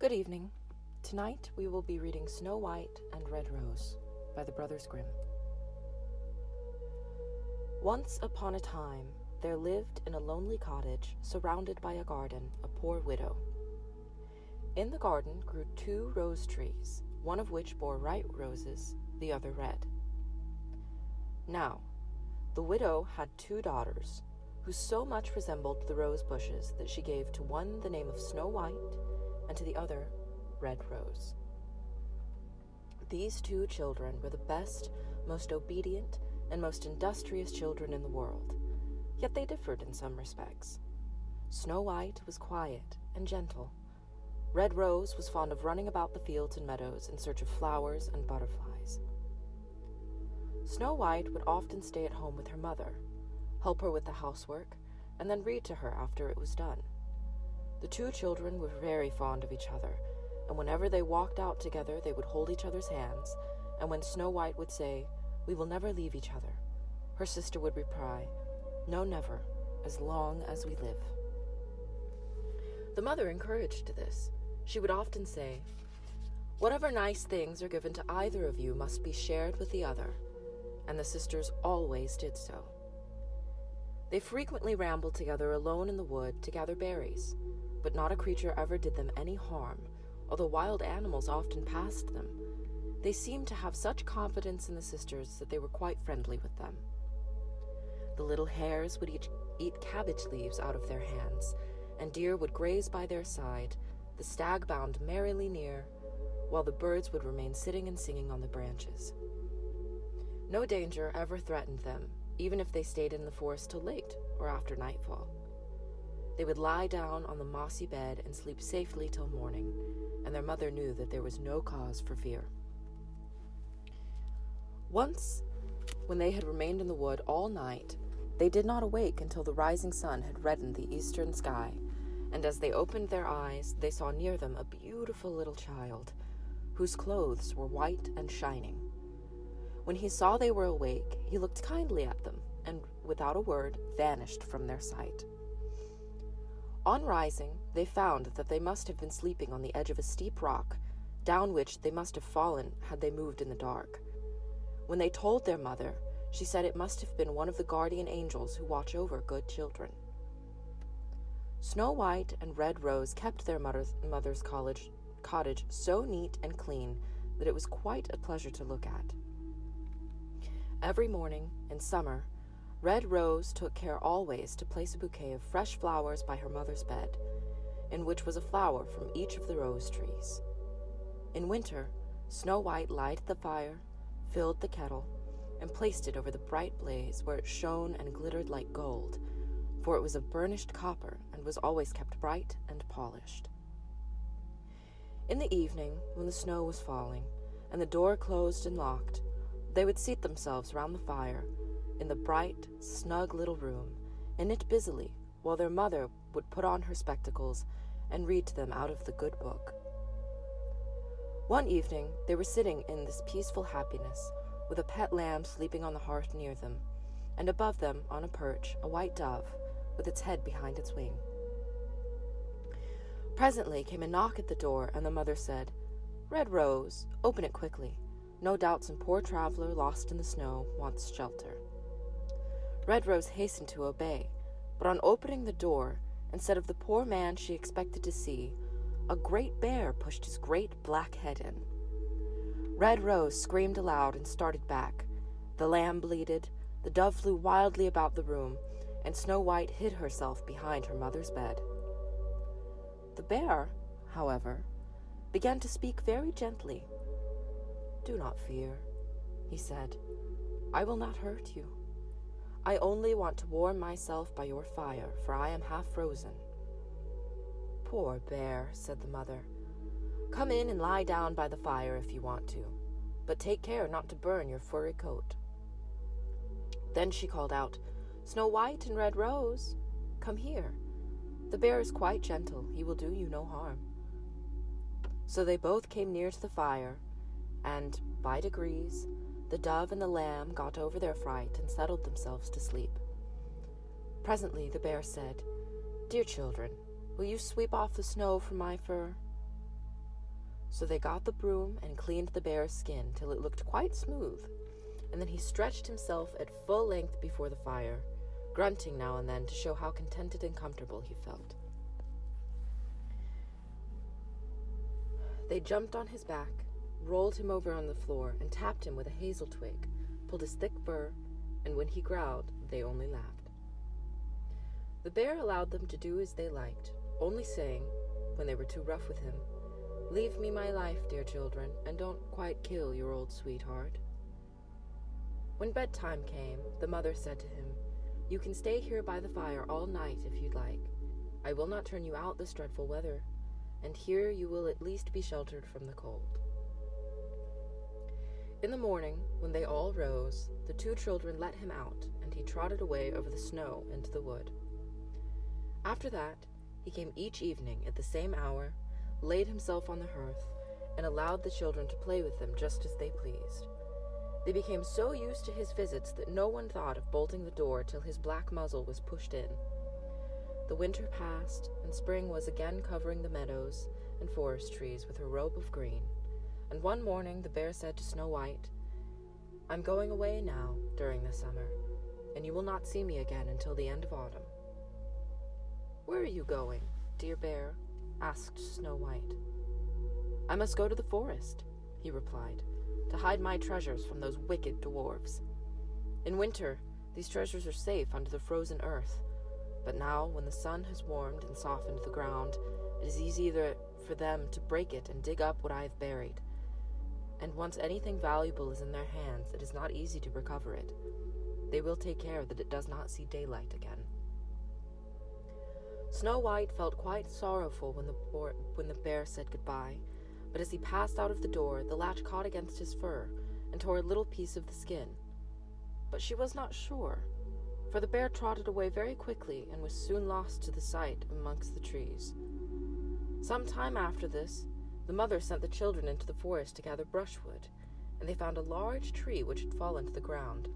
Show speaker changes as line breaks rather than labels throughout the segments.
Good evening. Tonight we will be reading Snow White and Red Rose by the Brothers Grimm. Once upon a time, there lived in a lonely cottage surrounded by a garden a poor widow. In the garden grew two rose trees, one of which bore white roses, the other red. Now, the widow had two daughters, who so much resembled the rose bushes that she gave to one the name of Snow White and to the other Red Rose. These two children were the best, most obedient, and most industrious children in the world, yet they differed in some respects. Snow White was quiet and gentle. Red Rose was fond of running about the fields and meadows in search of flowers and butterflies. Snow White would often stay at home with her mother, help her with the housework, and then read to her after it was done. The two children were very fond of each other, and whenever they walked out together, they would hold each other's hands, and when Snow White would say, We will never leave each other, her sister would reply, No, never, as long as we live. The mother encouraged this. She would often say, Whatever nice things are given to either of you must be shared with the other, and the sisters always did so. They frequently rambled together alone in the wood to gather berries, but not a creature ever did them any harm, although wild animals often passed them. They seemed to have such confidence in the sisters that they were quite friendly with them. The little hares would each eat cabbage leaves out of their hands, and deer would graze by their side, the stag bound merrily near, while the birds would remain sitting and singing on the branches. No danger ever threatened them, even if they stayed in the forest till late or after nightfall. They would lie down on the mossy bed and sleep safely till morning, and their mother knew that there was no cause for fear. Once, when they had remained in the wood all night, they did not awake until the rising sun had reddened the eastern sky, and as they opened their eyes, they saw near them a beautiful little child, whose clothes were white and shining. When he saw they were awake, he looked kindly at them, and without a word vanished from their sight. On rising, they found that they must have been sleeping on the edge of a steep rock, down which they must have fallen had they moved in the dark. When they told their mother, she said it must have been one of the guardian angels who watch over good children. Snow White and Red Rose kept their mother's, mother's college, cottage so neat and clean that it was quite a pleasure to look at. Every morning, in summer, Red Rose took care always to place a bouquet of fresh flowers by her mother's bed, in which was a flower from each of the rose trees. In winter, Snow White lighted the fire, filled the kettle, and placed it over the bright blaze where it shone and glittered like gold, for it was of burnished copper and was always kept bright and polished. In the evening, when the snow was falling, and the door closed and locked, they would seat themselves round the fire in the bright, snug little room and knit busily while their mother would put on her spectacles and read to them out of the good book. One evening, they were sitting in this peaceful happiness, with a pet lamb sleeping on the hearth near them, and above them, on a perch, a white dove, with its head behind its wing. Presently came a knock at the door, and the mother said, Red Rose, open it quickly. No doubt some poor traveler lost in the snow wants shelter. Red Rose hastened to obey, but on opening the door, instead of the poor man she expected to see, a great bear pushed his great black head in. Red Rose screamed aloud and started back. The lamb bleated, the dove flew wildly about the room, and Snow White hid herself behind her mother's bed. The bear, however, began to speak very gently. Do not fear, he said. I will not hurt you. I only want to warm myself by your fire, for I am half frozen. Poor bear, said the mother. Come in and lie down by the fire if you want to, but take care not to burn your furry coat. Then she called out, Snow White and Red Rose, come here. The bear is quite gentle, he will do you no harm. So they both came near to the fire, and, by degrees, the dove and the lamb got over their fright and settled themselves to sleep. Presently the bear said, Dear children, will you sweep off the snow from my fur? So they got the broom and cleaned the bear's skin till it looked quite smooth, and then he stretched himself at full length before the fire, grunting now and then to show how contented and comfortable he felt. They jumped on his back, rolled him over on the floor, and tapped him with a hazel twig, pulled his thick fur, and when he growled, they only laughed. The bear allowed them to do as they liked, only saying, when they were too rough with him, Leave me my life, dear children, and don't quite kill your old sweetheart. When bedtime came, the mother said to him, You can stay here by the fire all night if you'd like. I will not turn you out this dreadful weather, and here you will at least be sheltered from the cold. In the morning, when they all rose, the two children let him out, and he trotted away over the snow into the wood. After that, he came each evening at the same hour, laid himself on the hearth, and allowed the children to play with them just as they pleased. They became so used to his visits that no one thought of bolting the door till his black muzzle was pushed in. The winter passed, and spring was again covering the meadows and forest trees with her robe of green and one morning the bear said to Snow White, I'm going away now during the summer, and you will not see me again until the end of autumn. Where are you going, dear bear? asked Snow White. I must go to the forest, he replied, to hide my treasures from those wicked dwarfs. In winter, these treasures are safe under the frozen earth, but now, when the sun has warmed and softened the ground, it is easier for them to break it and dig up what I have buried and once anything valuable is in their hands, it is not easy to recover it. They will take care that it does not see daylight again. Snow White felt quite sorrowful when the, when the bear said goodbye, but as he passed out of the door, the latch caught against his fur and tore a little piece of the skin. But she was not sure, for the bear trotted away very quickly and was soon lost to the sight amongst the trees. Some time after this, the mother sent the children into the forest to gather brushwood, and they found a large tree which had fallen to the ground.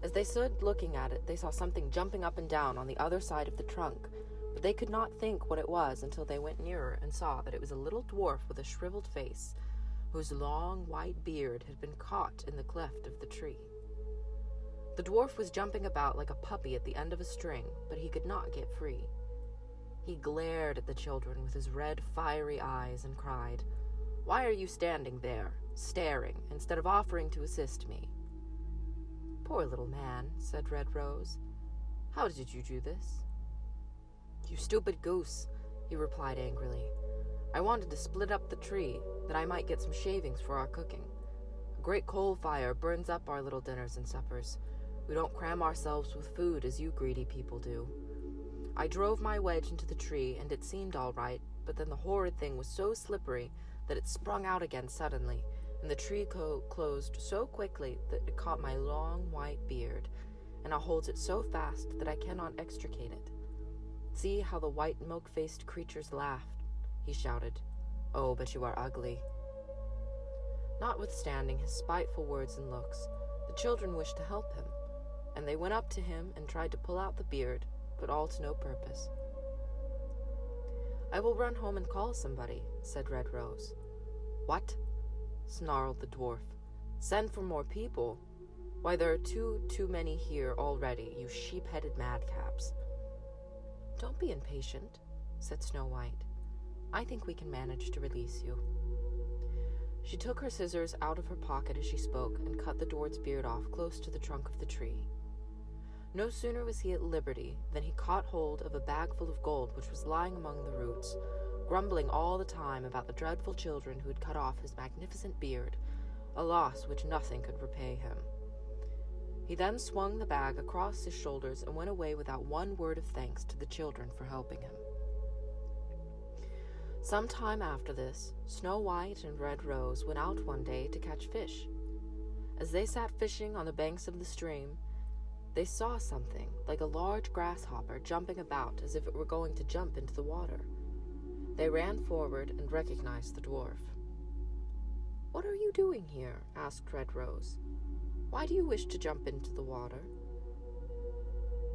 As they stood looking at it, they saw something jumping up and down on the other side of the trunk, but they could not think what it was until they went nearer and saw that it was a little dwarf with a shriveled face, whose long white beard had been caught in the cleft of the tree. The dwarf was jumping about like a puppy at the end of a string, but he could not get free. He glared at the children with his red, fiery eyes and cried, Why are you standing there, staring, instead of offering to assist me? Poor little man, said Red Rose. How did you do this? You stupid goose, he replied angrily. I wanted to split up the tree, that I might get some shavings for our cooking. A great coal fire burns up our little dinners and suppers. We don't cram ourselves with food as you greedy people do. I drove my wedge into the tree, and it seemed all right, but then the horrid thing was so slippery that it sprung out again suddenly, and the tree co- closed so quickly that it caught my long white beard, and now holds it so fast that I cannot extricate it. See how the white milk faced creatures laughed, he shouted. Oh, but you are ugly. Notwithstanding his spiteful words and looks, the children wished to help him, and they went up to him and tried to pull out the beard, but all to no purpose. I will run home and call somebody, said Red Rose. What? snarled the dwarf. Send for more people? Why, there are too, too many here already, you sheep headed madcaps. Don't be impatient, said Snow White. I think we can manage to release you. She took her scissors out of her pocket as she spoke and cut the dwarf's beard off close to the trunk of the tree. No sooner was he at liberty than he caught hold of a bag full of gold which was lying among the roots, grumbling all the time about the dreadful children who had cut off his magnificent beard, a loss which nothing could repay him. He then swung the bag across his shoulders and went away without one word of thanks to the children for helping him. Some time after this, Snow White and Red Rose went out one day to catch fish. As they sat fishing on the banks of the stream, they saw something, like a large grasshopper, jumping about as if it were going to jump into the water. They ran forward and recognized the dwarf. What are you doing here? asked Red Rose. Why do you wish to jump into the water?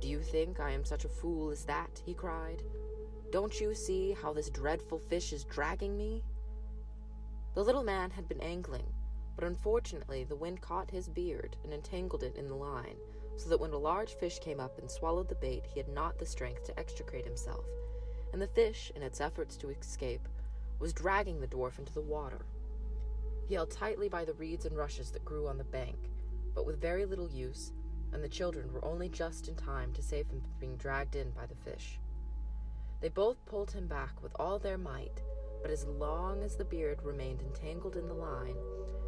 Do you think I am such a fool as that? he cried. Don't you see how this dreadful fish is dragging me? The little man had been angling, but unfortunately the wind caught his beard and entangled it in the line, so that when a large fish came up and swallowed the bait, he had not the strength to extricate himself, and the fish, in its efforts to escape, was dragging the dwarf into the water. He held tightly by the reeds and rushes that grew on the bank, but with very little use, and the children were only just in time to save him from being dragged in by the fish. They both pulled him back with all their might, but as long as the beard remained entangled in the line,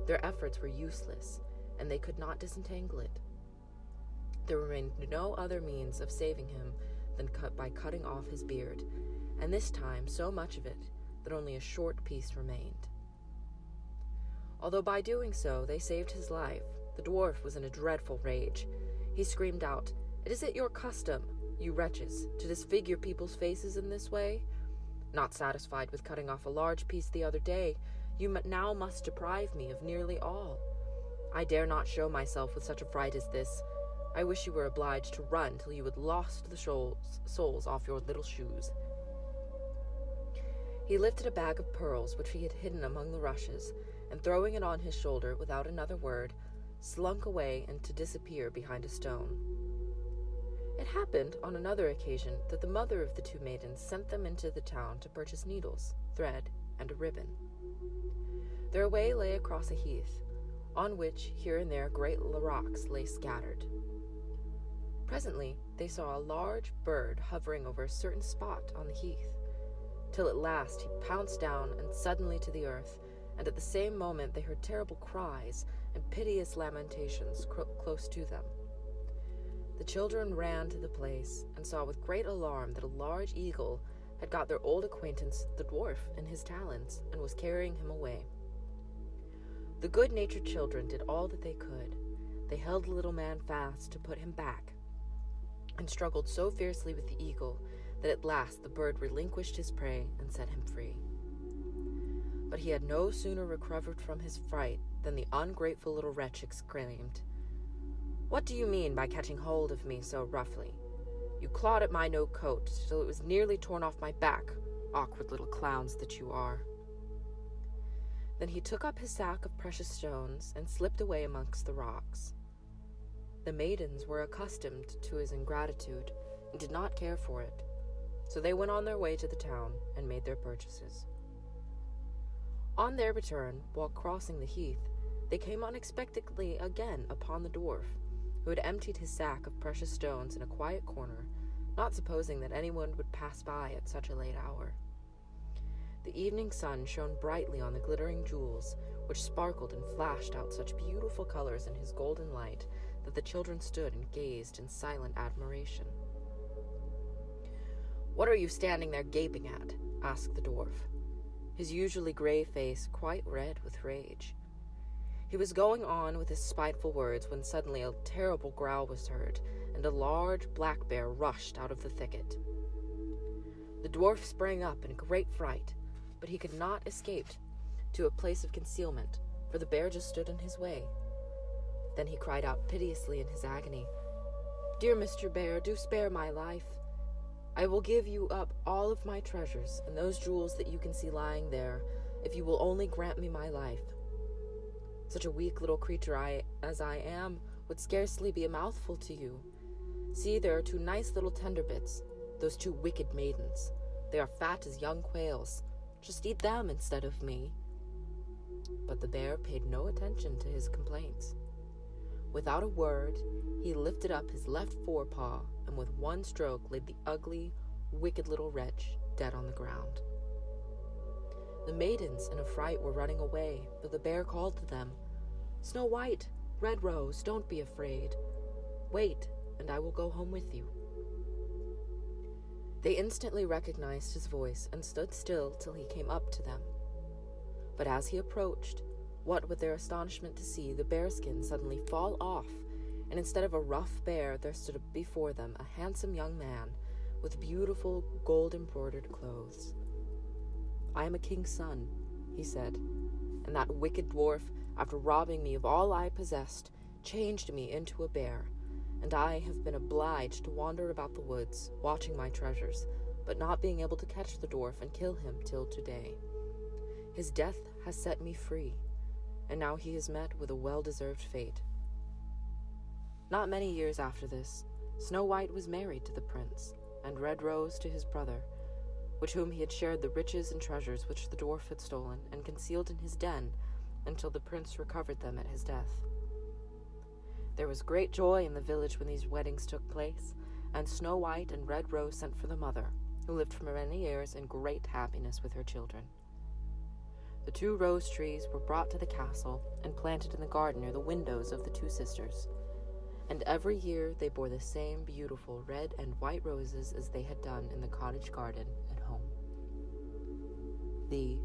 their efforts were useless, and they could not disentangle it. There remained no other means of saving him than cut by cutting off his beard, and this time so much of it that only a short piece remained. Although by doing so they saved his life, the dwarf was in a dreadful rage. He screamed out, is it your custom, you wretches, to disfigure people's faces in this way? Not satisfied with cutting off a large piece the other day, you now must deprive me of nearly all. I dare not show myself with such a fright as this. I wish you were obliged to run till you had lost the soles off your little shoes. He lifted a bag of pearls which he had hidden among the rushes, and throwing it on his shoulder without another word, slunk away and to disappear behind a stone. It happened on another occasion that the mother of the two maidens sent them into the town to purchase needles, thread, and a ribbon. Their way lay across a heath, on which here and there great rocks lay scattered. Presently they saw a large bird hovering over a certain spot on the heath, till at last he pounced down and suddenly to the earth, and at the same moment they heard terrible cries and piteous lamentations close to them. The children ran to the place and saw with great alarm that a large eagle had got their old acquaintance, the dwarf, in his talons and was carrying him away. The good natured children did all that they could. They held the little man fast to put him back, and struggled so fiercely with the eagle that at last the bird relinquished his prey and set him free. But he had no sooner recovered from his fright than the ungrateful little wretch exclaimed, What do you mean by catching hold of me so roughly? You clawed at my no coat till it was nearly torn off my back, awkward little clowns that you are. Then he took up his sack of precious stones and slipped away amongst the rocks. The maidens were accustomed to his ingratitude and did not care for it, so they went on their way to the town and made their purchases. On their return, while crossing the heath, they came unexpectedly again upon the dwarf, who had emptied his sack of precious stones in a quiet corner, not supposing that anyone would pass by at such a late hour. The evening sun shone brightly on the glittering jewels, which sparkled and flashed out such beautiful colors in his golden light that the children stood and gazed in silent admiration. What are you standing there gaping at? asked the dwarf, his usually grey face quite red with rage. He was going on with his spiteful words when suddenly a terrible growl was heard, and a large black bear rushed out of the thicket. The dwarf sprang up in great fright, but he could not escape to a place of concealment, for the bear just stood in his way. Then he cried out piteously in his agony, Dear Mr. Bear, do spare my life. I will give you up all of my treasures and those jewels that you can see lying there, if you will only grant me my life. Such a weak little creature I, as I am would scarcely be a mouthful to you. See, there are two nice little tenderbits, those two wicked maidens. They are fat as young quails, just eat them instead of me. But the bear paid no attention to his complaints. Without a word, he lifted up his left forepaw and with one stroke laid the ugly, wicked little wretch dead on the ground. The maidens, in a fright, were running away, but the bear called to them Snow White, Red Rose, don't be afraid. Wait, and I will go home with you. They instantly recognized his voice and stood still till he came up to them. But as he approached, what with their astonishment to see the bearskin suddenly fall off, and instead of a rough bear, there stood before them a handsome young man with beautiful gold embroidered clothes. I am a king's son, he said, and that wicked dwarf, after robbing me of all I possessed, changed me into a bear and I have been obliged to wander about the woods, watching my treasures, but not being able to catch the dwarf and kill him till today. His death has set me free, and now he has met with a well deserved fate. Not many years after this, Snow White was married to the prince, and Red Rose to his brother, with whom he had shared the riches and treasures which the dwarf had stolen and concealed in his den until the prince recovered them at his death. There was great joy in the village when these weddings took place, and Snow White and Red Rose sent for the mother, who lived for many years in great happiness with her children. The two rose trees were brought to the castle and planted in the garden near the windows of the two sisters, and every year they bore the same beautiful red and white roses as they had done in the cottage garden at home. The